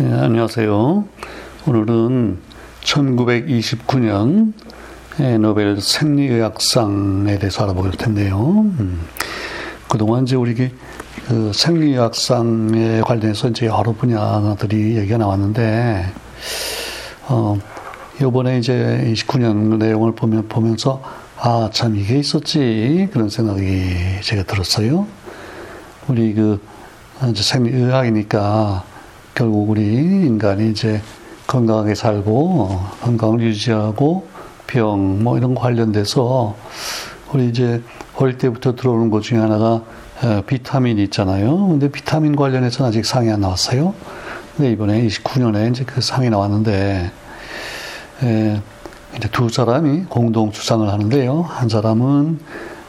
네, 안녕하세요. 오늘은 1929년 노벨 생리의학상에 대해서 알아볼 텐데요. 음, 그동안 이제 우리 그 생리의학상에 관련해서 이제 여러 분야들이 얘기가 나왔는데, 어, 요번에 이제 29년 내용을 보면, 보면서, 아, 참, 이게 있었지. 그런 생각이 제가 들었어요. 우리 그, 이제 생리의학이니까, 결국 우리 인간이 이제 건강하게 살고 어, 건강을 유지하고 병 뭐 이런 관련돼서 우리 이제 어릴 때부터 들어오는 것 중에 하나가 어, 비타민이 있잖아요. 근데 비타민 관련해서는 아직 상이 안 나왔어요. 근데 이번에 29년에 이제 그 상이 나왔는데 에, 이제 두 사람이 공동 주장을 하는데요. 한 사람은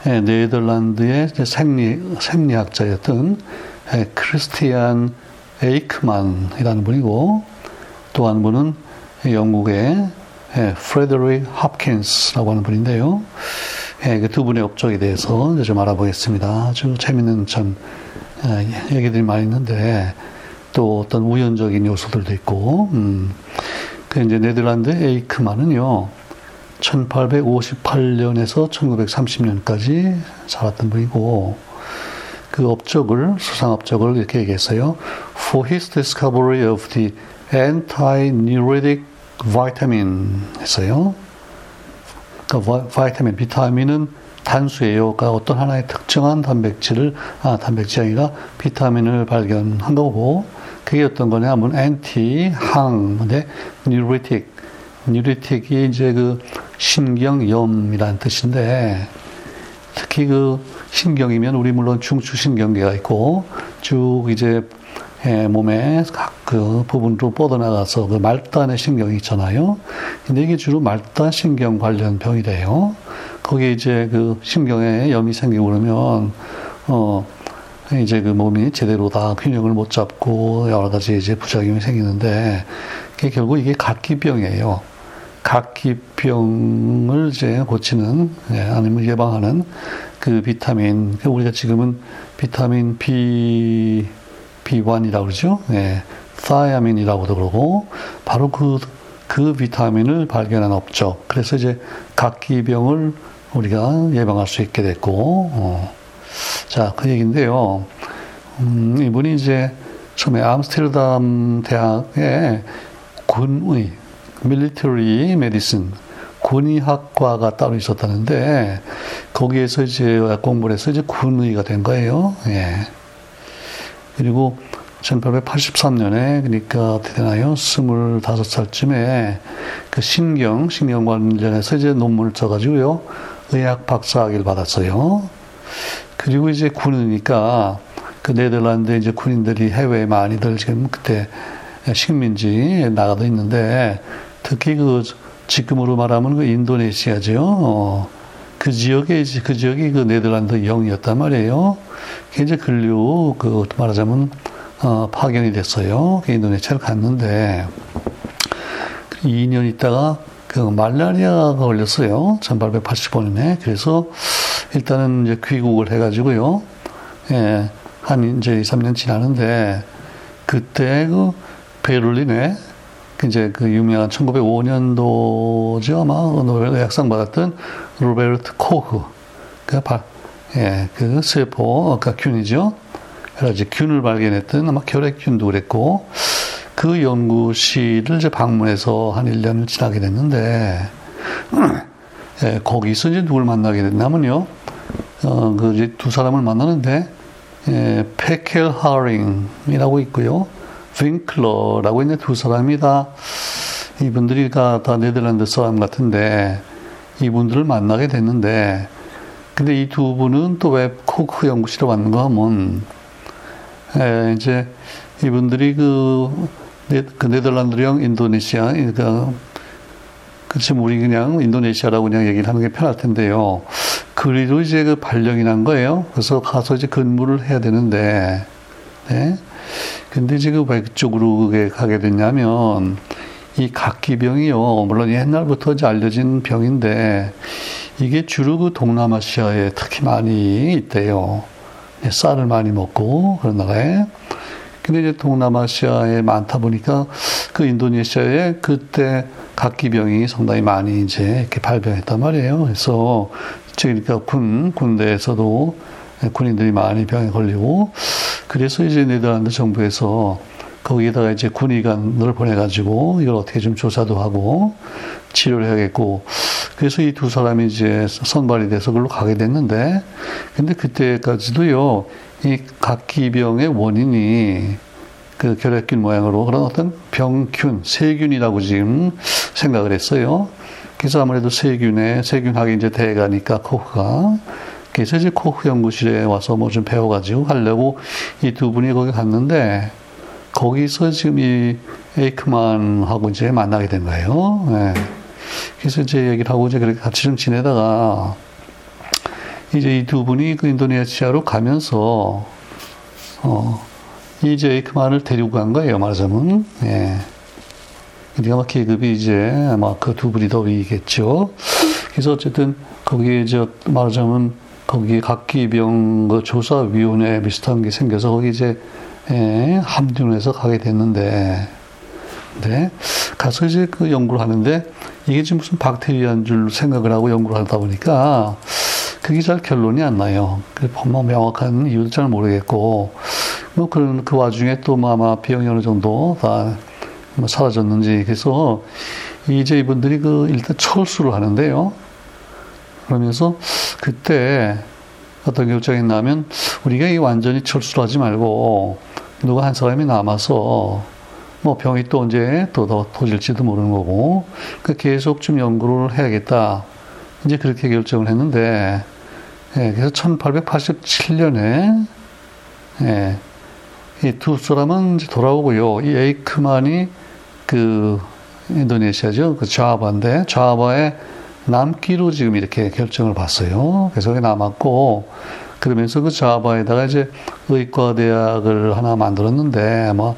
에, 네덜란드의 생리 생리학자였던 에, 크리스티안 에이크만이라는 분이고 또 한 분은 영국의 프레드릭 합킨스라고 하는 분인데요. 예, 그두 분의 업적에 대해서 좀 알아보겠습니다. 아주 재밌는 참 예, 얘기들이 많이 있는데 또 어떤 우연적인 요소들도 있고, 음, 그 이제 네덜란드 에이크만은요, 1858년에서 1930년까지 살았던 분이고, 그 업적을, 수상 업적을 이렇게 얘기했어요. For his discovery of the anti-neurotic vitamin 했어요. 그러니까 바이타민, 비타민은 단수예요. 그러니까 어떤 하나의 특정한 단백질을, 아, 단백질이 아니라 비타민을 발견한 거고, 그게 어떤 거냐 하면 anti, 항, 근데 neurotic, neurotic이 이제 그 신경염이라는 뜻인데, 특히 그 신경이면 우리 물론 중추신경계가 있고 쭉 이제 예, 몸의 각그 부분으로 뻗어나가서 그 말단의 신경이 있잖아요. 근데 이게 주로 말단 신경 관련 병이래요. 거기에 이제 그 신경에 염이 생기고 그러면 어 이제 그 몸이 제대로 다 균형을 못 잡고 여러 가지 이제 부작용이 생기는데 결국 이게 각기병이에요. 각기병을 이제 고치는 예, 아니면 예방하는 그 비타민 그 우리가 지금은 비타민 B B1이라고 그러죠. 예, 사야민이라고도 그러고 바로 그, 그 비타민을 발견한 업적. 그래서 이제 각기병을 우리가 예방할 수 있게 됐고, 어. 자, 그 얘기인데요. 음, 이분이 이제 처음에 암스테르담 대학의 군의, 밀리터리 메디슨, 군의학과가 따로 있었다는데, 거기에서 이제 공부를 해서 이제 군의가 된 거예요. 예. 그리고 1883년에 그러니까 어떻게 되나요? 25살쯤에 그 신경, 신경 관련해서 이제 논문을 써가지고요. 의학 박사학위를 받았어요. 그리고 이제 군이니까 그 네덜란드 이제 군인들이 해외에 많이들 지금 그때 식민지 나가도 있는데 특히 그 지금으로 말하면 그 인도네시아죠. 어, 그 지역에 그 지역이 그 네덜란드 영이었단 말이에요. 그 이제 근류 그 말하자면 어, 파견이 됐어요. 그 인도네시아를 갔는데 2년 있다가 그 말라리아가 걸렸어요. 1885년에. 그래서 일단은 이제 귀국을 해가지고요. 예, 한 이제 2, 3년 지나는데 그때 그 베를린에 그 이제 그 유명한 1905년도죠 아마 노벨 의학상 받았던 로베르트 코흐 그 바, 예, 그 세포 그러니까 균이죠. 여러 가지 균을 발견했던 아마 결핵균도 그랬고 그 연구실을 이제 방문해서 한 1년을 지나게 됐는데 예, 거기서 이제 누굴 만나게 됐냐면요. 어, 그 이제 두 사람을 만나는데 예, 페켈 하링이라고 있고요. 윙클러라고 있는 두 사람이 다 이분들이 다, 다 네덜란드 사람 같은데 이분들을 만나게 됐는데 근데 이 두 분은 또 왜 코크 연구실에 왔는가 하면 에, 이제 이분들이 그, 네, 그 네덜란드령 인도네시아 그러니까 그치 우리 그냥 인도네시아라고 그냥 얘기를 하는 게 편할 텐데요. 그리도 이제 그 발령이 난 거예요. 그래서 가서 이제 근무를 해야 되는데, 네. 근데 지금 왜 그쪽으로 가게 됐냐면, 이 각기병이요. 물론 옛날부터 이제 알려진 병인데, 이게 주로 그 동남아시아에 특히 많이 있대요. 쌀을 많이 먹고, 그런 나라에. 근데 이제 동남아시아에 많다 보니까 그 인도네시아에 그때 각기병이 상당히 많이 이제 이렇게 발병했단 말이에요. 그래서 그러니까 군 군대에서도 군인들이 많이 병에 걸리고 그래서 이제 네덜란드 정부에서 거기에다가 이제 군의관을 보내가지고 이걸 어떻게 좀 조사도 하고 치료를 해야겠고 그래서 이 두 사람이 이제 선발이 돼서 그걸로 가게 됐는데 근데 그때까지도요 이 각기병의 원인이 그 결핵균 모양으로 그런 어떤 병균, 세균이라고 지금 생각을 했어요. 그래서 아무래도 세균에 세균학이 이제 대가니까 코흐가 그래서 이제 코흐 연구실에 와서 뭐 좀 배워가지고 하려고 이 두 분이 거기 갔는데 거기서 지금 이 에이크만하고 이제 만나게 된 거예요. 네. 그래서 이제 얘기를 하고 이제 그렇게 같이 좀 지내다가 이제 이 두 분이 그 인도네시아로 가면서 어 이제 에이크만을 데리고 간 거예요 말하자면 예. 그러니까 막 계급이 이제 아마 그 두 분이 더 위겠죠. 그래서 어쨌든 거기에 저 말하자면 거기 각기병 그 조사위원회 비슷한 게 생겨서 거기 이제 예, 함준에서 가게 됐는데, 네. 가서 이제 그 연구를 하는데, 이게 지금 무슨 박테리아인 줄 생각을 하고 연구를 하다 보니까, 그게 잘 결론이 안 나요. 뭐 명확한 이유도 잘 모르겠고, 뭐 그런 그 와중에 또 뭐 아마 비용이 어느 정도 다 뭐 사라졌는지, 그래서 이제 이분들이 그 일단 철수를 하는데요. 그러면서 그때 어떤 결정이 나면 우리가 이 완전히 철수를 하지 말고 누가 한 사람이 남아서 뭐 병이 또 언제 또 더 터질지도 모르는 거고 그 계속 좀 연구를 해야겠다. 이제 그렇게 결정을 했는데 예, 그래서 1887년에 예, 이 두 사람은 이제 돌아오고요. 이 에이크만이 그 인도네시아죠. 그 좌바인데 좌바의 남기로 지금 이렇게 결정을 봤어요. 그래서 남았고 그러면서 그 자바에다가 이제 의과대학을 하나 만들었는데 아마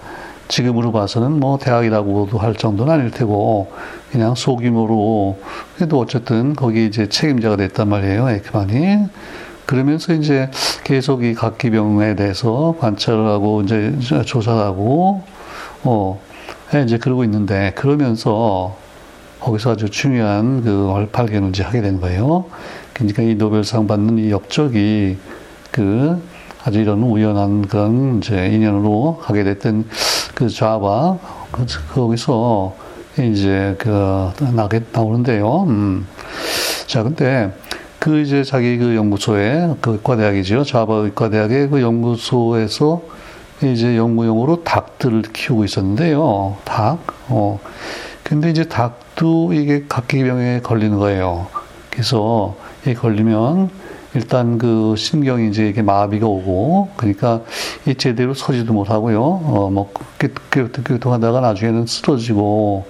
지금으로 봐서는 뭐 대학이라고도 할 정도는 아닐 테고 그냥 소규모로 그래도 어쨌든 거기 이제 책임자가 됐단 말이에요 에크만이 그러면서 이제 계속 이 각기병에 대해서 관찰을 하고 이제 조사하고 어 이제 그러고 있는데 그러면서 거기서 아주 중요한 그 발견을 이제 하게 된 거예요. 그러니까 이 노벨상 받는 이 업적이 그 아주 이런 우연한 그런 이제 인연으로 하게 됐던 그 좌바 그, 거기서 이제 그 나게 나오는데요. 음. 자, 근데 그 이제 자기 그 연구소에 그 의과대학이죠. 좌바 의과대학의 그 연구소에서 이제 연구용으로 닭들을 키우고 있었는데요. 닭. 어. 근데 이제 닭 도 이게 각기병에 걸리는 거예요. 그래서 이 걸리면 일단 그 신경이 이제 이게 마비가 오고 그러니까 이 제대로 서지도 못하고요. 어뭐 교통하다가 나중에는 쓰러지고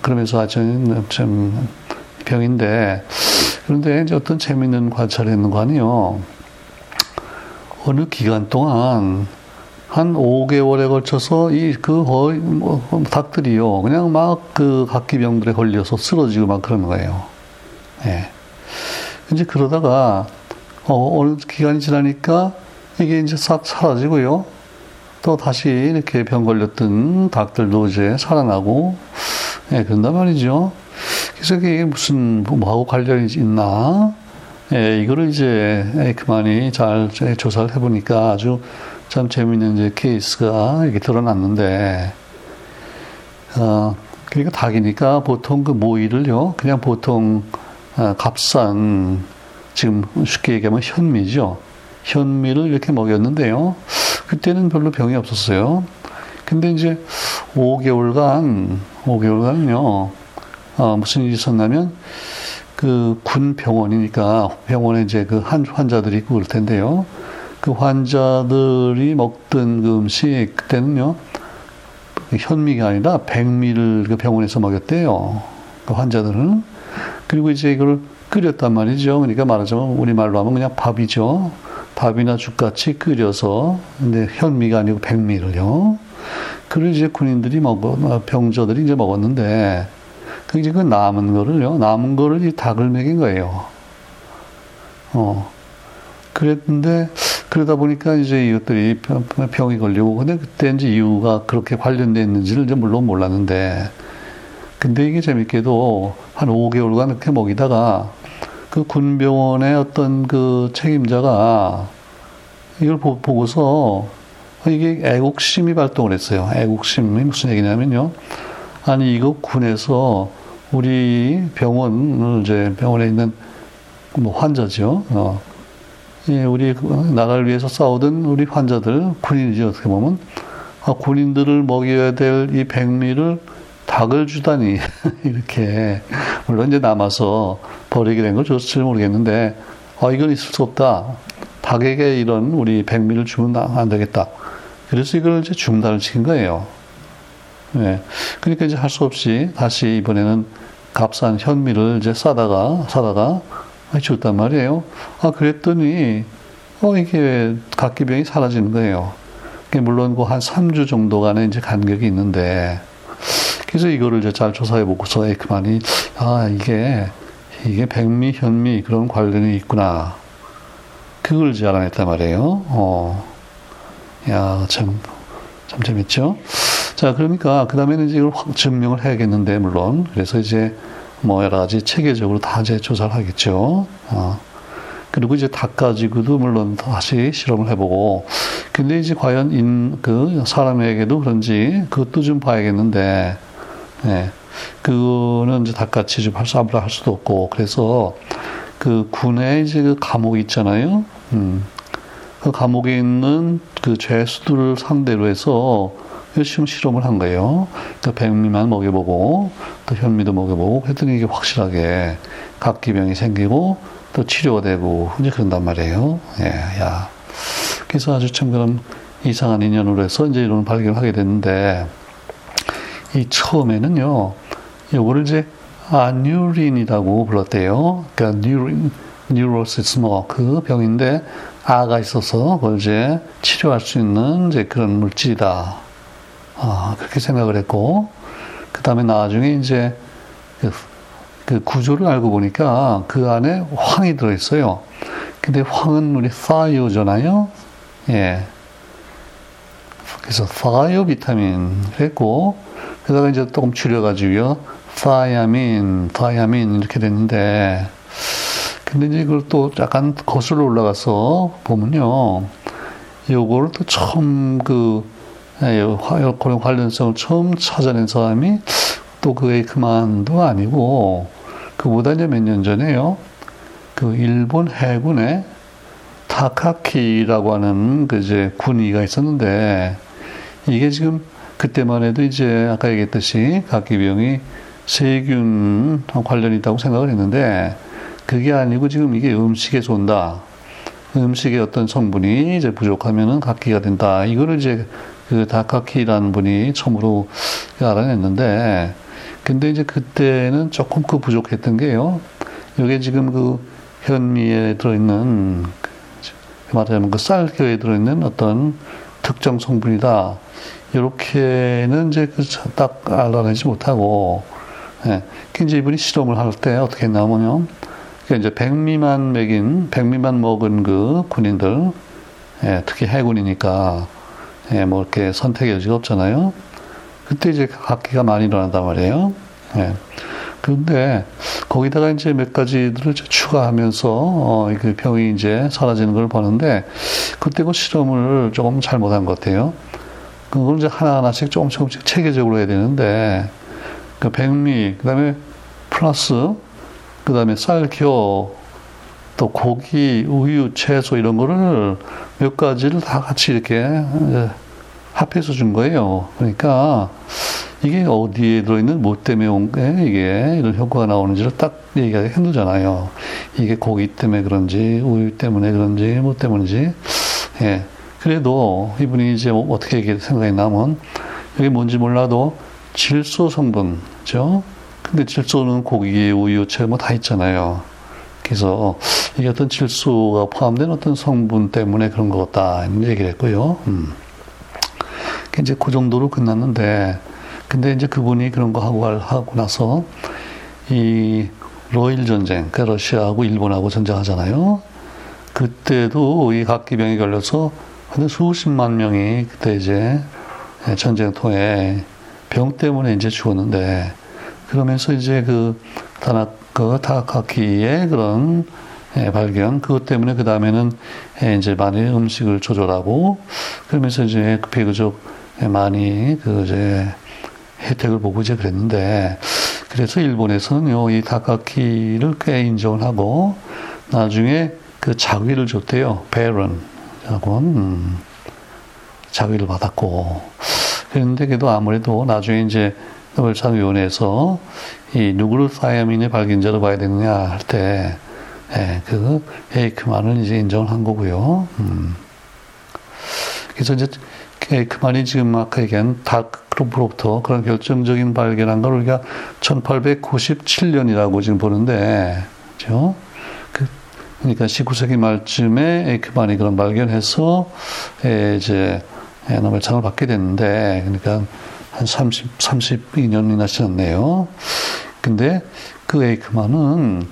그러면서 아주 참 병인데 그런데 이제 어떤 재미있는 관찰을 했는 거 아니에요. 어느 기간 동안 한 5개월에 걸쳐서 이 그 거의 뭐 닭들이요 그냥 막 그 각기병들에 걸려서 쓰러지고 막 그러는 거예요. 예. 이제 그러다가 어, 어느 기간이 지나니까 이게 이제 싹 사라지고요. 또 다시 이렇게 병 걸렸던 닭들도 이제 살아나고, 예, 그런단 말이죠. 그래서 이게 무슨, 뭐하고 관련이 있나? 예, 이거를 이제 에이크만이 잘 조사를 해보니까 아주 참 재미있는 이제 케이스가 이렇게 드러났는데, 어, 그러니까 닭이니까 보통 그 모이를요, 그냥 보통 어, 값싼 지금 쉽게 얘기하면 현미죠. 현미를 이렇게 먹였는데요. 그때는 별로 병이 없었어요. 근데 이제 5개월간, 5개월간요, 어, 무슨 일이 있었냐면, 그 군 병원이니까 병원에 이제 그 한 환자들이 있고 그럴 텐데요. 그 환자들이 먹던 그 음식, 그때는요, 그 현미가 아니라 백미를 그 병원에서 먹였대요. 그 환자들은. 그리고 이제 이걸 끓였단 말이죠. 그러니까 말하자면 우리 말로 하면 그냥 밥이죠. 밥이나 죽같이 끓여서 근데 현미가 아니고 백미를요. 그걸 이제 군인들이 먹어 병저들이 이제 먹었는데 그 이제 그 남은 거를요. 남은 거를 이 닭을 먹인 거예요. 어. 그랬는데 그러다 보니까 이제 이것들이 병이 걸리고 근데 그때 이제 이유가 그렇게 관련돼 있는지를 이제 물론 몰랐는데 근데 이게 재밌게도 한 5개월간 이렇게 먹이다가 그 군병원의 어떤 그 책임자가 이걸 보, 고서 이게 애국심이 발동을 했어요. 애국심이 무슨 얘기냐면요. 아니 이거 군에서 우리 병원을 이제 병원에 있는 뭐 환자죠. 어. 예, 우리 나라를 위해서 싸우던 우리 환자들 군인이지 어떻게 보면 아, 군인들을 먹여야 될 이 백미를 닭을 주다니 이렇게 물론 이제 남아서 버리게 된걸 줬을지 모르겠는데 아 이건 있을 수 없다. 닭에게 이런 우리 백미를 주면 안 되겠다. 그래서 이걸 이제 중단을 시킨 거예요. 네. 그러니까 이제 할 수 없이 다시 이번에는 값싼 현미를 이제 싸다가, 사다가 줬단 말이에요. 아, 그랬더니, 어, 이게 각기병이 사라지는 거예요. 물론 그 한 3주 정도간의 이제 간격이 있는데, 그래서 이거를 이제 잘 조사해 보고서 에크만이, 아, 이게, 이게 백미, 현미 그런 관련이 있구나. 그걸 이제 알아냈단 말이에요. 어. 야, 참, 참 재밌죠? 자, 그러니까, 그 다음에는 이제 이걸 확 증명을 해야겠는데, 물론. 그래서 이제 뭐 여러 가지 체계적으로 다 이제 조사를 하겠죠. 어. 그리고 이제 닭 가지고도 물론 다시 실험을 해보고, 근데 이제 과연 인, 그 사람에게도 그런지 그것도 좀 봐야겠는데, 예. 그거는 이제 닭같이 좀 아무나 할 수도 없고, 그래서 그 군에 이제 그 감옥이 있잖아요. 음. 그 감옥에 있는 그 죄수들을 상대로 해서 열심히 실험을 한 거예요. 그 백미만 먹여보고 또 현미도 먹여보고 했더니 이게 확실하게 각기병이 생기고 또 치료가 되고 이제 그런단 말이에요. 예, 야. 그래서 아주 참 그런 이상한 인연으로 해서 이제 이런 발견을 하게 됐는데 이 처음에는요, 요거를 이제 아뉴린이라고 불렀대요. 그러니까 뉴린, 뉴로시스 뭐그 병인데 아가 있어서 그걸 이제 치료할 수 있는 이제 그런 물질이다. 아, 그렇게 생각을 했고, 그 다음에 나중에 이제 그, 그, 구조를 알고 보니까 그 안에 황이 들어있어요. 근데 황은 우리 사이오잖아요. 예. 그래서 사이오 비타민 그랬고, 그다가 이제 조금 줄여가지고요. 사야민, 사야민 이렇게 됐는데, 근데 이제 그걸 또 약간 거슬러 올라가서 보면요. 요거를 또 처음 그, 예, 관련성을 처음 찾아낸 사람이 또 그게 그만도 아니고, 그보다 이제 몇 년 전에요. 그 일본 해군에 타카키라고 하는 그 이제 군의가 있었는데, 이게 지금 그때만 해도 이제 아까 얘기했듯이 각기병이 세균 관련이 있다고 생각을 했는데, 그게 아니고 지금 이게 음식에서 온다. 음식의 어떤 성분이 이제 부족하면은 각기가 된다. 이거를 이제 그 다카키라는 분이 처음으로 알아냈는데, 근데 이제 그때는 조금 그 부족했던 게요. 이게 지금 그 현미에 들어있는, 말하자면 그 쌀겨에 들어있는 어떤 특정 성분이다. 이렇게는 이제 그 딱 알아내지 못하고, 예. 이제 이분이 실험을 할 때 어떻게 했냐면요. 그러니까 이제 백 미만 먹인, 백 미만 먹은 그 군인들, 예, 특히 해군이니까, 예, 뭐 이렇게 선택의 여지가 없잖아요. 그때 이제 각기가 많이 일어난단 말이에요. 예. 그런데 거기다가 이제 몇 가지들을 추가하면서 어, 그 병이 이제 사라지는 걸 보는데 그때 그 실험을 조금 잘못한 것 같아요. 그걸 이제 하나하나씩 조금씩 조금씩 체계적으로 해야 되는데 그 백미 그다음에 플러스 그 다음에 쌀, 겨, 또 고기, 우유, 채소 이런 거를 몇 가지를 다 같이 이렇게 합해서 준 거예요. 그러니까 이게 어디에 들어있는 뭐 때문에 온 게 이게 이런 효과가 나오는지를 딱 얘기하기 힘들잖아요. 이게 고기 때문에 그런지, 우유 때문에 그런지, 뭐 때문인지. 예. 그래도 이분이 이제 뭐 어떻게 생각했냐면, 이게 뭔지 몰라도 질소 성분 죠. 근데 질소는 고기, 우유, 채 뭐 다 있잖아요. 그래서 이게 어떤 질소가 포함된 어떤 성분 때문에 그런 것 같다. 이런 얘기를 했고요. 음. 이제 그 정도로 끝났는데, 근데 이제 그분이 그런 거 하고, 하고 나서 이 로일 전쟁, 그 러시아하고 일본하고 전쟁하잖아요. 그때도 이 각기병이 걸려서 한 수십만 명이 그때 이제 전쟁통에 병 때문에 이제 죽었는데 그러면서 이제 그 다나 그 타카키의 그런 예, 발견. 그것 때문에 그 다음에는 예, 이제 많이 음식을 조절하고 그러면서 이제 비교적 많이 그 이제 혜택을 보고 이제 그랬는데 그래서 일본에서는요 이 타카키를 꽤 인정을 하고 나중에 그 자위를 줬대요. 베런하고 음, 자위를 받았고. 그런데 그래도 아무래도 나중에 이제 노벨상위원회에서 이 누구를 사이아민의 발견자로 봐야 되느냐 할 때, 예, 그 에이크만을 이제 인정을 한 거고요. 음. 그래서 이제 에이크만이 지금 아까 얘기한 다크로부터 그런 결정적인 발견한 걸 우리가 1897년이라고 지금 보는데, 그죠? 그, 그러니까 19세기 말쯤에 에이크만이 그런 발견해서, 예, 이제, 예, 노벨상을 받게 됐는데, 그러니까 한 30, 32년이나 지났네요. 근데 그 에이크만은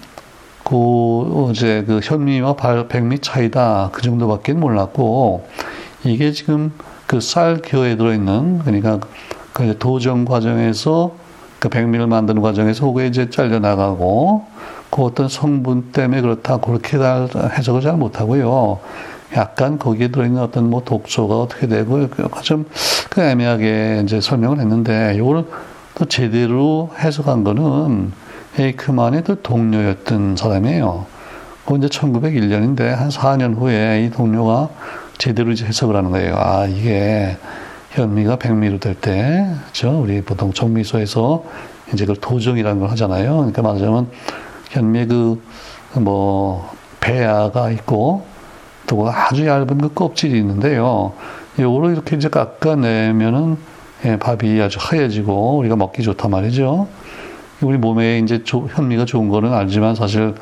그 어제 그 현미와 백미 차이다 그 정도밖에 몰랐고 이게 지금 그 쌀기호에 들어있는 그러니까 그 도정 과정에서 그 백미를 만드는 과정에서 그게 이제 잘려 나가고 그 어떤 성분 때문에 그렇다 그렇게 해석을 잘 못하고요. 약간 거기에 들어있는 어떤 뭐 독소가 어떻게 되고 좀 그 애매하게 이제 설명을 했는데 이걸 또 제대로 해석한 거는 에이크만의 또 동료였던 사람이에요. 그 이제 1901년인데 한 4년 후에 이 동료가 제대로 이제 해석을 하는 거예요. 아 이게 현미가 백미로 될 때, 그죠? 우리 보통 정미소에서 이제 그걸 도정이라는 걸 하잖아요. 그러니까 말하자면 현미 그뭐 배아가 있고 또 아주 얇은 그 껍질이 있는데요. 요거를 이렇게 이제 깎아내면은 예, 밥이 아주 하얘지고 우리가 먹기 좋단 말이죠. 우리 몸에 이제 조, 현미가 좋은 거는 알지만 사실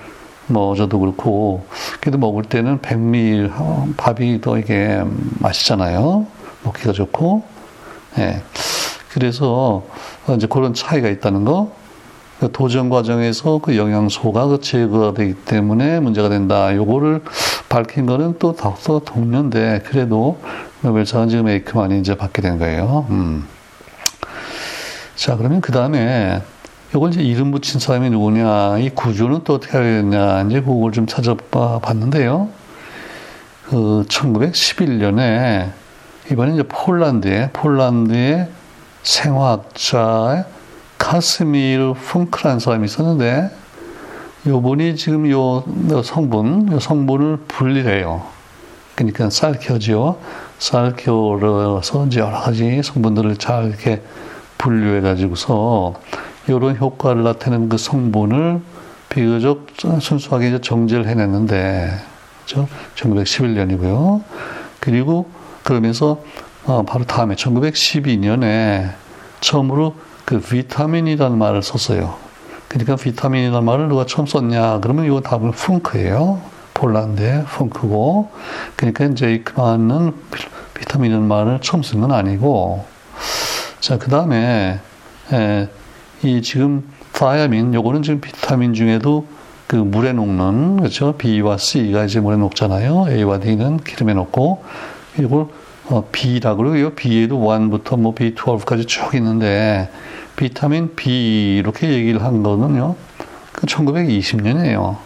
뭐 저도 그렇고 그래도 먹을 때는 백미 어, 밥이 더 이게 맛있잖아요. 먹기가 좋고 예. 그래서 이제 그런 차이가 있다는 거. 그 도전 과정에서 그 영양소가 그 제거가 되기 때문에 문제가 된다. 요거를 밝힌 거는 또 닥터 동료인데 그래도 노벨상은 지금 에이크만이 이제 받게 된 거예요. 음. 자, 그러면 그 다음에 요걸 이제 이름 붙인 사람이 누구냐, 이 구조는 또 어떻게 하겠냐, 이제 그걸 좀 찾아봐 봤는데요. 그 1911년에 이번에 이제 폴란드에, 폴란드의 생화학자 카스미르 펑크라는 사람이 있었는데 요분이 지금 요 성분, 요 성분을 분리해요. 그러니까 쌀켜지요. 쌀켜러서 이제 여러 가지 성분들을 잘 이렇게 분류해 가지고서 이런 효과를 나타내는 그 성분을 비교적 순수하게 이제 정제를 해냈는데, 그죠? 1911년이고요. 그리고 그러면서 어, 바로 다음에 1912년에 처음으로 그 비타민이라는 말을 썼어요. 그러니까 비타민이라는 말을 누가 처음 썼냐? 그러면 이거 답은 펑크예요. 폴란드의 펑크고. 그러니까 이제 이크만은 비타민이라는 말을 처음 쓴 건 아니고. 자, 그 다음에, 이 지금 다이아민, 요거는 지금 비타민 중에도 그 물에 녹는, 그렇죠? B와 C가 이제 물에 녹잖아요. A와 D는 기름에 녹고, 이걸 어, B라고 그러고요. B에도 1부터 뭐 B12까지 쭉 있는데, 비타민 B 이렇게 얘기를 한 거는요. 그 1920년이에요.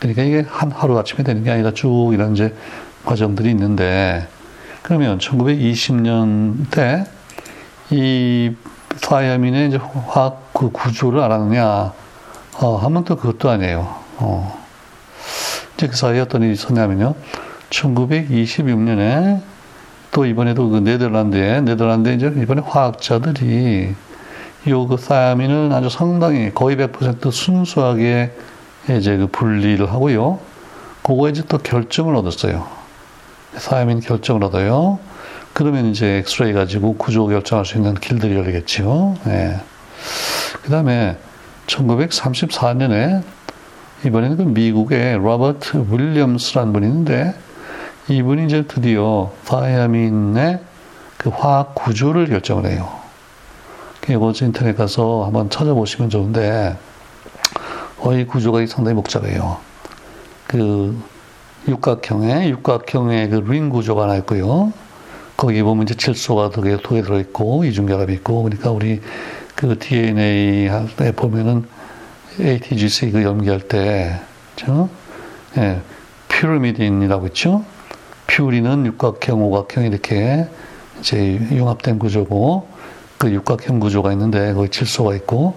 그러니까 이게 한 하루 아침에 되는 게 아니라 쭉 이런 이제 과정들이 있는데 그러면 1920년 때이 사이아민의 이제 화학 그 구조를 알았느냐 어, 하면 또 그것도 아니에요. 어. 이제 그 사이에 어떤 일이 있었냐면요. 1926년에 또 이번에도 그 네덜란드에 네덜란드에 이제 이번에 화학자들이 요그 사야민은 아주 상당히 거의 100% 순수하게 이제 그 분리를 하고요. 그거 이제 또 결정을 얻었어요. 사야민 결정을 얻어요. 그러면 이제 엑스레이 가지고 구조 결정할 수 있는 길들이 열리겠죠. 예. 그 다음에 1934년에 이번에는 그 미국의 로버트 윌리엄스라는 분이 있는데 이분이 이제 드디어 사야민의 그 화학 구조를 결정을 해요. 이거 인터넷 가서 한번 찾아보시면 좋은데, 어, 이 구조가 상당히 복잡해요. 그, 육각형의 육각형의 그 링 구조가 하나 있고요. 거기 보면 이제 질소가 두개 두개 들어 있고 이중결합이 있고 그러니까 우리 그 DNA 할 때 보면은 ATGC 그 연기할 때, 저, 예, 피라미딘이라고 있죠. 퓨리는 육각형, 오각형 이렇게 이제 융합된 구조고 그 육각형 구조가 있는데 거기 질소가 있고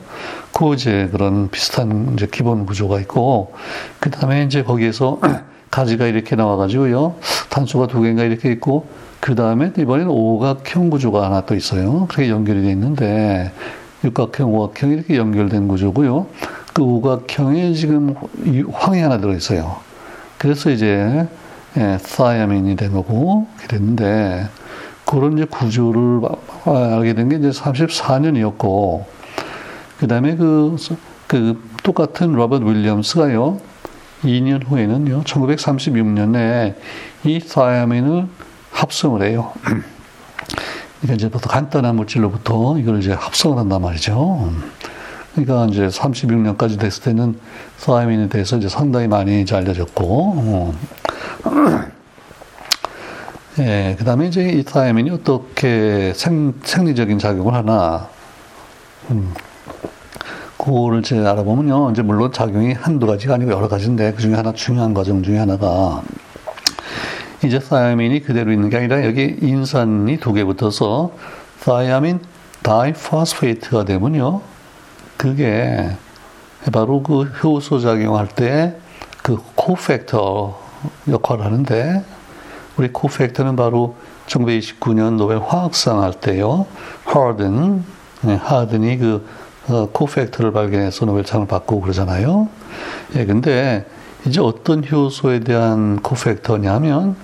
그 이제 그런 비슷한 이제 기본 구조가 있고 그 다음에 이제 거기에서 가지가 이렇게 나와가지고요 단수가 두 개인가 이렇게 있고 그 다음에 이번에는 오각형 구조가 하나 또 있어요. 그렇게 연결이 돼 있는데 육각형, 오각형 이렇게 연결된 구조고요. 그 오각형에 지금 황이 하나 들어 있어요. 그래서 이제 예, 사이아민이 된 거고 그랬는데 그런 이제 구조를 알게 된 게 이제 34년이었고 그 다음에 그, 그 똑같은 로버트 윌리엄스가요 2년 후에는요 1936년에 이 사이아민을 합성을 해요. 그러니까 이제 부터 간단한 물질로부터 이걸 이제 합성을 한단 말이죠. 그러니까 이제 36년까지 됐을 때는 사이민에 대해서 이제 상당히 많이 이제 알려졌고, 어. 예, 그 다음에 이제 이 사이민이 어떻게 생, 생리적인 작용을 하나, 음, 그거를 이제 알아보면요. 이제 물론 작용이 한두 가지가 아니고 여러 가지인데 그 중에 하나 중요한 과정 중에 하나가 이제 thiamine이 그대로 있는 게 아니라 여기 인산이 두 개 붙어서 thiamine diphosphate가 되면요. 그게 바로 그 효소 작용할 때 그 cofactor 역할을 하는데 우리 cofactor는 바로 1929년 노벨 화학상 할 때요. 하든 네, 하든이 그 어, cofactor를 발견해서 노벨상을 받고 그러잖아요. 예, 근데 이제 어떤 효소에 대한 cofactor냐면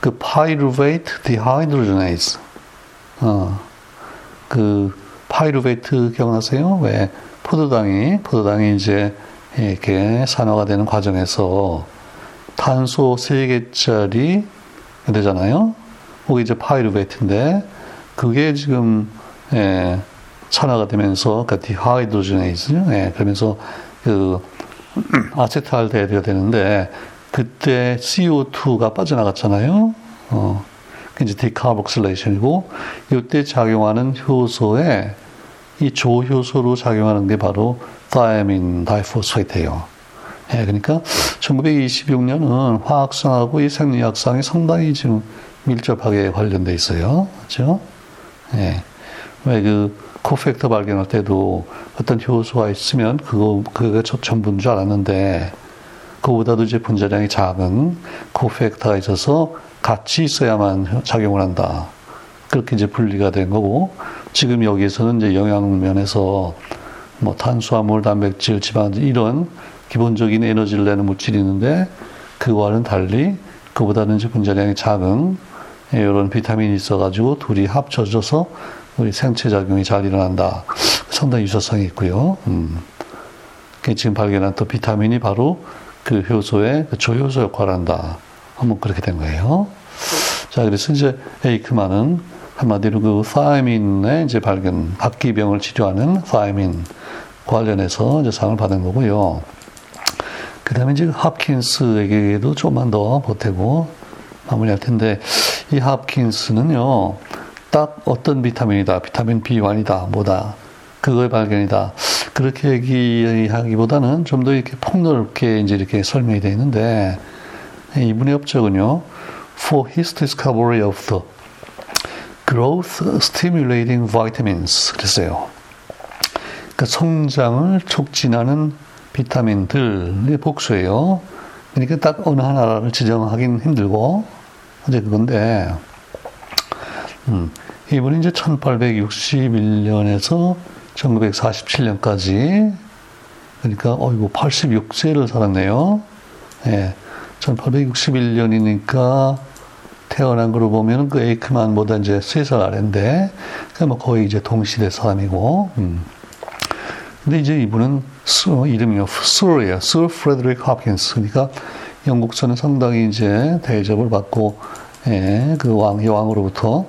그 pyruvate dehydrogenase 어, 그 pyruvate 기억나세요? 왜 포도당이 포도당이 이제 이렇게 산화가 되는 과정에서 탄소 3개짜리 되잖아요. 그게 이제 pyruvate인데 그게 지금 예, 산화가 되면서 그 dehydrogenase 예, 그러면서 그 아세트알데히드가 되는데 그때 CO2가 빠져나갔잖아요. 어, 이제 decarboxylation이고 이때 작용하는 효소에 이 조효소로 작용하는 게 바로 thiamine diphosphate예요. 예, 그러니까 1926년은 화학상하고 이 생리학상이 상당히 지금 밀접하게 관련돼 있어요. 그렇죠? 예. 왜그 코팩터 발견할 때도 어떤 효소가 있으면 그거 그게 전부인 줄 알았는데 그보다도 이제 분자량이 작은 코팩터가 있어서 같이 있어야만 작용을 한다. 그렇게 이제 분리가 된 거고 지금 여기에서는 이제 영양 면에서 뭐 탄수화물, 단백질, 지방 이런 기본적인 에너지를 내는 물질이 있는데 그와는 달리 그보다는 이제 분자량이 작은 이런 비타민이 있어가지고 둘이 합쳐져서 우리 생체 작용이 잘 일어난다. 상당히 유사성이 있고요. 음. 지금 발견한 또 비타민이 바로 그 효소의 그 조효소 역할을 한다. 한번 그렇게 된 거예요. 자, 그래서 이제 에이크만은 한마디로 그 사이민의 이제 발견, 각기병을 치료하는 사이민 관련해서 이제 상을 받은 거고요. 그 다음에 이제 합킨스에게도 조금만 더 보태고 마무리할 텐데, 이 합킨스는요, 딱 어떤 비타민이다, 비타민 B1이다, 뭐다, 그거의 발견이다. 그렇게 얘기하기보다는 좀 더 이렇게 폭넓게 이제 이렇게 설명이 되어 있는데, 이분의 업적은요, for his discovery of the growth stimulating vitamins 그랬어요. 그러니까 성장을 촉진하는 비타민들의 복수예요. 그러니까 딱 어느 하나를 지정하긴 힘들고 이제 그건데 음, 이분이 이제 1861년에서 1947년까지 그러니까 어이구 86세를 살았네요. 예. 1861년이니까 태어난 걸로 보면 그 에이크만보다 이제 세 살 아래인데, 그뭐 거의 이제 동시대 사람이고, 음. 근데 이제 이분은 스, 이름이요, Sir예요. Sir 프레드릭 홉킨스. 그러니까 영국서는 상당히 이제 대접을 받고, 예, 그 왕, 여왕으로부터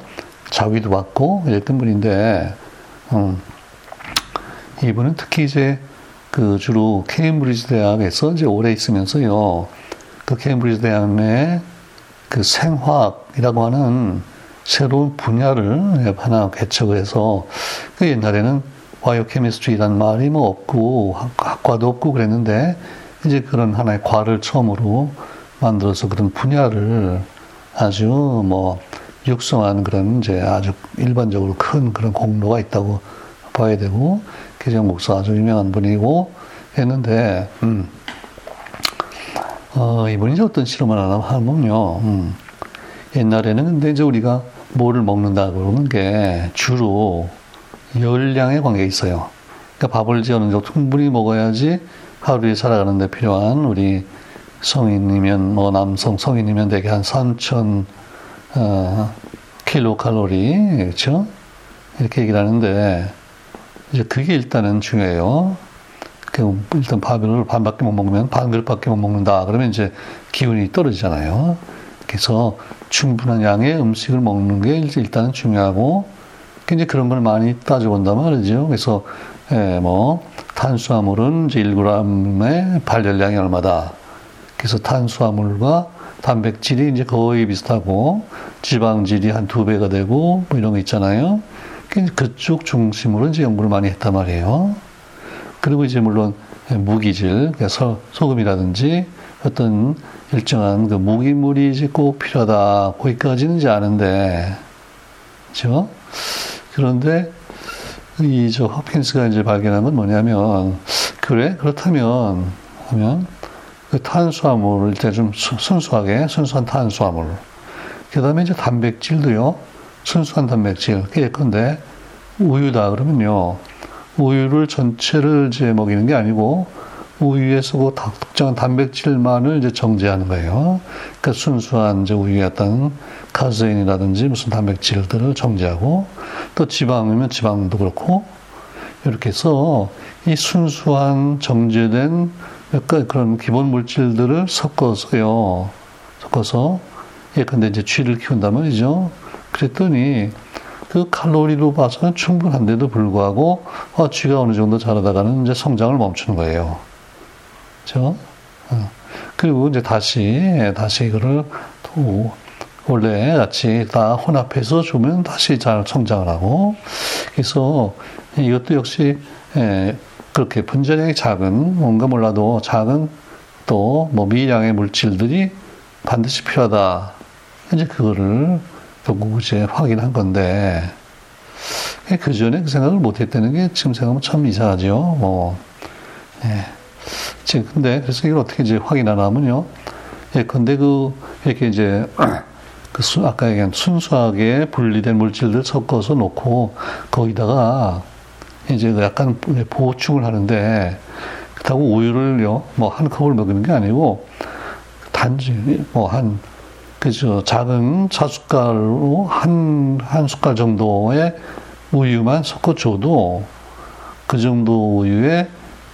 작위도 받고 이랬던 분인데, 음, 이분은 특히 이제 그 주로 케임브리지 대학에서 이제 오래 있으면서요, 그 케임브리지 대학의 그 생화학이라고 하는 새로운 분야를 하나 개척을 해서 그 옛날에는 바이오케미스트리라는 말이 뭐 없고 학과도 없고 그랬는데 이제 그런 하나의 과를 처음으로 만들어서 그런 분야를 아주 뭐 육성하는 그런 이제 아주 일반적으로 큰 그런 공로가 있다고 봐야 되고 개정 목사 아주 유명한 분이고 했는데 음. 어, 이분이 이제 어떤 실험을 하나 하면요. 음. 옛날에는 근데 이제 우리가 뭐를 먹는다 그러는 게 주로 열량에 관계 있어요. 그러니까 밥을 어느 정도 충분히 먹어야지 하루에 살아가는 데 필요한 우리 성인이면 뭐 남성 성인이면 대개 한 3천 어, 킬로 칼로리 그렇죠? 이렇게 얘기를 하는데 이제 그게 일단은 중요해요. 그 일단 밥을 반밖에 못 먹으면 반 그릇밖에 못 먹는다. 그러면 이제 기운이 떨어지잖아요. 그래서 충분한 양의 음식을 먹는 게 일단은 중요하고 이제 그런 걸 많이 따져본단 말이죠. 그래서 예, 뭐 탄수화물은 이제 1g의 발열량이 얼마다. 그래서 탄수화물과 단백질이 이제 거의 비슷하고 지방질이 한 두 배가 되고 뭐 이런 거 있잖아요. 그쪽 중심으로 이제 연구를 많이 했단 말이에요. 그리고 이제 물론 무기질, 그래서 소금이라든지 어떤 일정한 그 무기물이 이제 꼭 필요하다. 거기까지는 이제 아는데, 그죠? 그런데 이 저 허킨스가 이제 발견한 건 뭐냐면, 그래? 그렇다면, 하면, 그 탄수화물을 이제 좀 순수하게, 순수한 탄수화물. 그 다음에 이제 단백질도요, 순수한 단백질. 예컨대 우유다 그러면요, 우유를 전체를 이제 먹이는 게 아니고, 우유에서 그 특정한 단백질만을 이제 정제하는 거예요. 그러니까 순수한 이제 우유의 어떤 카제인이라든지 무슨 단백질들을 정제하고, 또 지방이면 지방도 그렇고, 이렇게 해서 이 순수한 정제된 약간 그런 기본 물질들을 섞어서요. 섞어서 예컨대 이제 쥐를 키운단 말이죠. 그랬더니 그 칼로리로 봐서는 충분한데도 불구하고 어, 쥐가 어느 정도 자라다가는 이제 성장을 멈추는 거예요. 그렇죠? 어. 그리고 이제 다시 다시 이거를 또 원래 같이 다 혼합해서 주면 다시 잘 성장을 하고 그래서 이것도 역시 예, 그렇게 분자량이 작은 뭔가 몰라도 작은 또 뭐 미량의 물질들이 반드시 필요하다. 이제 그거를 이제 확인한 건데 그 전에 그 생각을 못했다는 게 지금 생각하면 참 이상하죠. 뭐 예. 지금 근데 그래서 이걸 어떻게 이제 확인하냐면요. 예, 근데 그 이렇게 이제 그 수, 아까 얘기한 순수하게 분리된 물질들 섞어서 놓고 거기다가 이제 그 약간 보충을 하는데 그렇다고 우유를요 뭐 한 컵을 먹이는 게 아니고 단지 뭐 한 그저 작은 차 숟갈로 한 한 숟갈 정도의 우유만 섞어 줘도 그 정도 우유에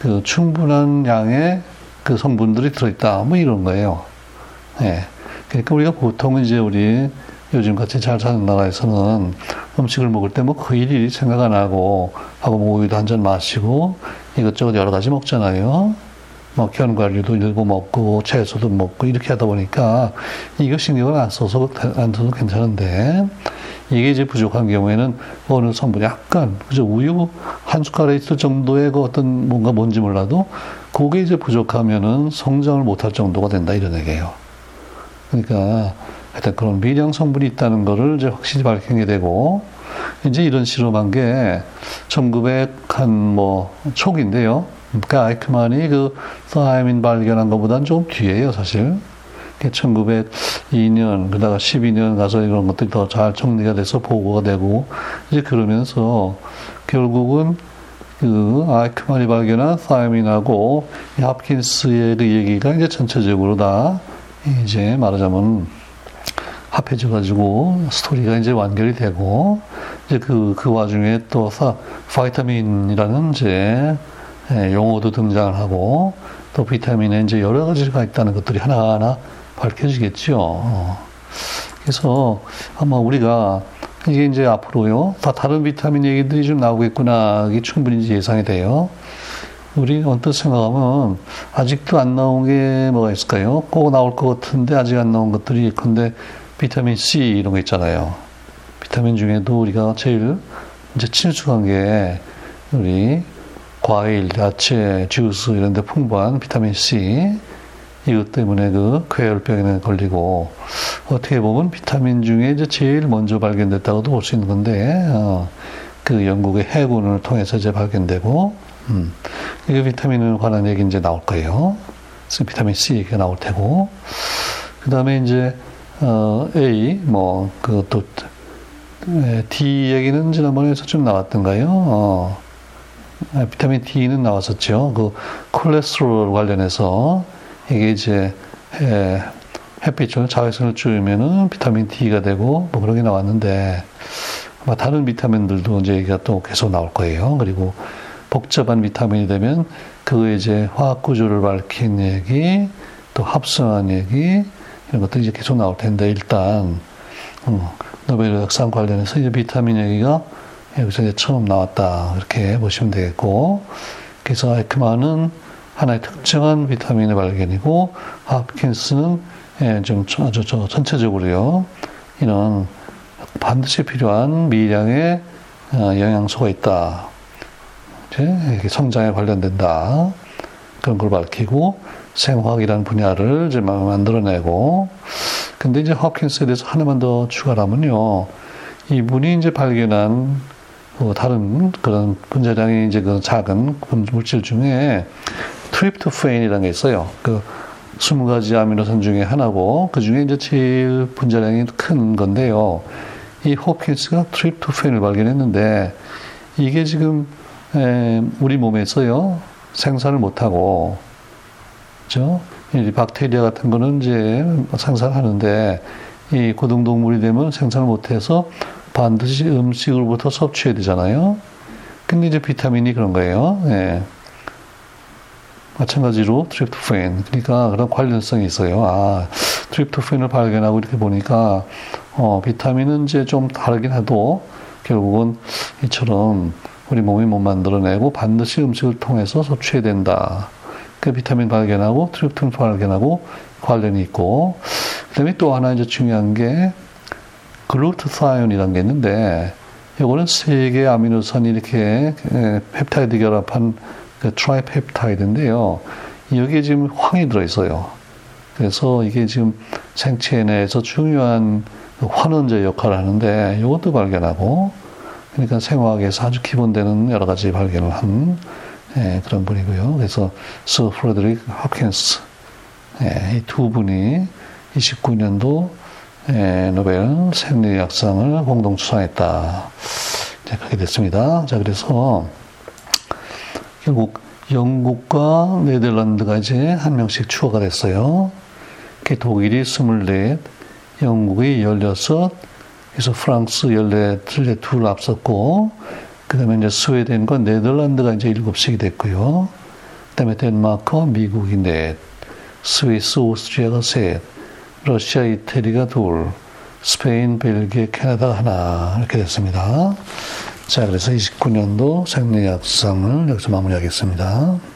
그 충분한 양의 그 성분들이 들어있다 뭐 이런 거예요. 예. 네. 그러니까 우리가 보통 이제 우리 요즘 같이 잘 사는 나라에서는 음식을 먹을 때 뭐 그 일일이 생각 안 하고 하고 뭐 우유도 한 잔 마시고 이것저것 여러 가지 먹잖아요. 뭐 견과류도 일부 먹고 채소도 먹고 이렇게 하다 보니까 이거 신경을 안 써서 안 써도 괜찮은데 이게 이제 부족한 경우에는 어느 성분이 약간 그죠 우유 한 숟갈에 있을 정도의 그 어떤 뭔가 뭔지 몰라도 그게 이제 부족하면은 성장을 못할 정도가 된다 이런 얘기예요. 그러니까 하여튼 그런 미량 성분이 있다는 것을 이제 확실히 밝히게 되고, 이제 이런 실험한 게 1900 한 뭐 초기인데요. 그러니까 아이크만이 그 사이민 발견한 것보다는 좀 뒤에요, 사실. 1902년, 그다가 12년 가서 이런 것들이 더 잘 정리가 돼서 보고가 되고, 이제 그러면서 결국은 그 아이크만이 발견한 사이민하고 합킨스의 그 얘기가 이제 전체적으로 다 이제 말하자면 합해져 가지고 스토리가 이제 완결이 되고 이제 그, 그 와중에 또 사, 바이타민이라는 이제 예, 용어도 등장을 하고 또 비타민에 이제 여러 가지가 있다는 것들이 하나하나 밝혀지겠죠. 어. 그래서 아마 우리가 이게 이제 앞으로요, 다 다른 비타민 얘기들이 좀 나오겠구나, 이게 충분히 예상이 돼요. 우리 언뜻 생각하면 아직도 안 나온 게 뭐가 있을까요? 꼭 나올 것 같은데 아직 안 나온 것들이 근데 비타민 C 이런 거 있잖아요. 비타민 중에도 우리가 제일 이제 친숙한 게 우리 과일, 야채, 주스 이런 데 풍부한 비타민 C 이것 때문에 그 쾌혈병에 걸리고 어떻게 보면 비타민 중에 이제 제일 먼저 발견됐다고도 볼 수 있는 건데 어, 그 영국의 해군을 통해서 이제 발견되고 음, 이 비타민에 관한 얘기 이제 나올 거예요. 그래서 비타민 C 얘기가 나올 테고 그 다음에 이제 어, A 뭐 그또 D 얘기는 지난번에 서 좀 나왔던가요? 어, 아, 비타민 D는 나왔었죠. 그 콜레스테롤 관련해서 이게 이제 에, 햇빛을 자외선을 쬐면은 비타민 D가 되고 뭐 그런 게 나왔는데 아마 다른 비타민들도 이제 얘기가 또 계속 나올 거예요. 그리고 복잡한 비타민이 되면 그거에 이제 화학 구조를 밝힌 얘기, 또 합성한 얘기 이런 것들이 이제 계속 나올 텐데 일단 어, 노벨 의학상 관련해서 이제 비타민 얘기가 여기서 이제 처음 나왔다 이렇게 보시면 되겠고 그래서 에크만은 하나의 특정한 비타민의 발견이고 하프킨스는 예, 좀 아주 저 전체적으로요 이런 반드시 필요한 미량의 어, 영양소가 있다. 이제 성장에 관련된다. 그런 걸 밝히고 생화학이라는 분야를 이제 만들어내고 근데 이제 허킨스에 대해서 하나만 더 추가하면요. 이분이 이제 발견한 뭐 다른 그런 분자량이 이제 그 작은 물질 중에 트립토페인이라는 게 있어요. 그 20가지 아미노산 중에 하나고 그 중에 이제 제일 분자량이 큰 건데요. 이 호킨스가 트립토페인을 발견했는데 이게 지금 우리 몸에서요 생산을 못하고 그죠? 이 박테리아 같은 거는 이제 생산하는데 이 고등동물이 되면 생산을 못해서 반드시 음식으로부터 섭취해야 되잖아요. 근데 이제 비타민이 그런 거예요. 예. 마찬가지로 트립토펜 그러니까 그런 관련성이 있어요. 아 트립토펜을 발견하고 이렇게 보니까 어, 비타민은 이제 좀 다르긴 해도 결국은 이처럼 우리 몸이 못 만들어내고 반드시 음식을 통해서 섭취해야 된다. 그 비타민 발견하고 트립토펜 발견하고 관련이 있고 그 다음에 또 하나 이제 중요한 게 글루트사이온이라는 게 있는데 이거는 세 개의 아미노산이 이렇게 펩타이드 결합한 그 tripeptide인데요. 여기에 지금 황이 들어있어요. 그래서 이게 지금 생체 내에서 중요한 환원제 역할을 하는데 이것도 발견하고 그러니까 생화학에서 아주 기본되는 여러 가지 발견을 한 예, 그런 분이고요. 그래서 Sir 프레드릭 홉킨스 예, 이두 분이 29년도 예, 노벨 생리학상을 공동 수상했다. 네, 그렇게 됐습니다. 자, 그래서 결국 영국과 네덜란드가 이제 한 명씩 추가가 됐어요. 독일이 24, 영국이 16, 그래서 프랑스 14을 둘 앞섰고, 그 다음에 이제 스웨덴과 네덜란드가 이제 7씩이 됐고요. 그 다음에 덴마크와 미국이 넷, 스위스, 오스트리아가 셋, 러시아, 이태리가 둘, 스페인, 벨기에, 캐나다 하나, 이렇게 됐습니다. 자, 그래서 29년도 생리학상을 여기서 마무리하겠습니다.